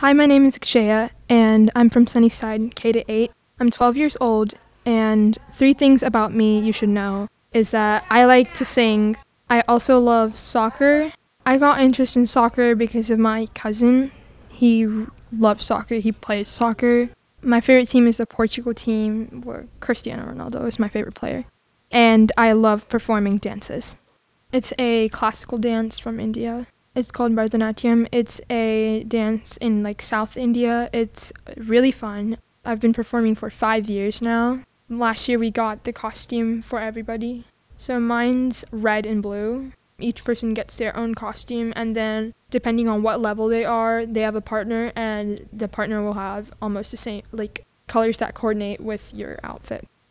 Hi, my name is Akshaya, and I'm from Sunnyside, K to 8. I'm 12 years old, and three things about me you should know is that I like to sing. I also love soccer. I got interest in soccer because of my cousin. He loves soccer, he plays soccer. My favorite team is the Portugal team, where Cristiano Ronaldo is my favorite player. And I love performing dances. It's a classical dance from India. It's called Bharatanatyam. It's a dance in like South India. It's really fun. I've been performing for five years now. Last year we got the costume for everybody. So mine's red and blue. Each person gets their own costume, and then depending on what level they are, they have a partner, and the partner will have almost the same, like colors that coordinate with your outfit.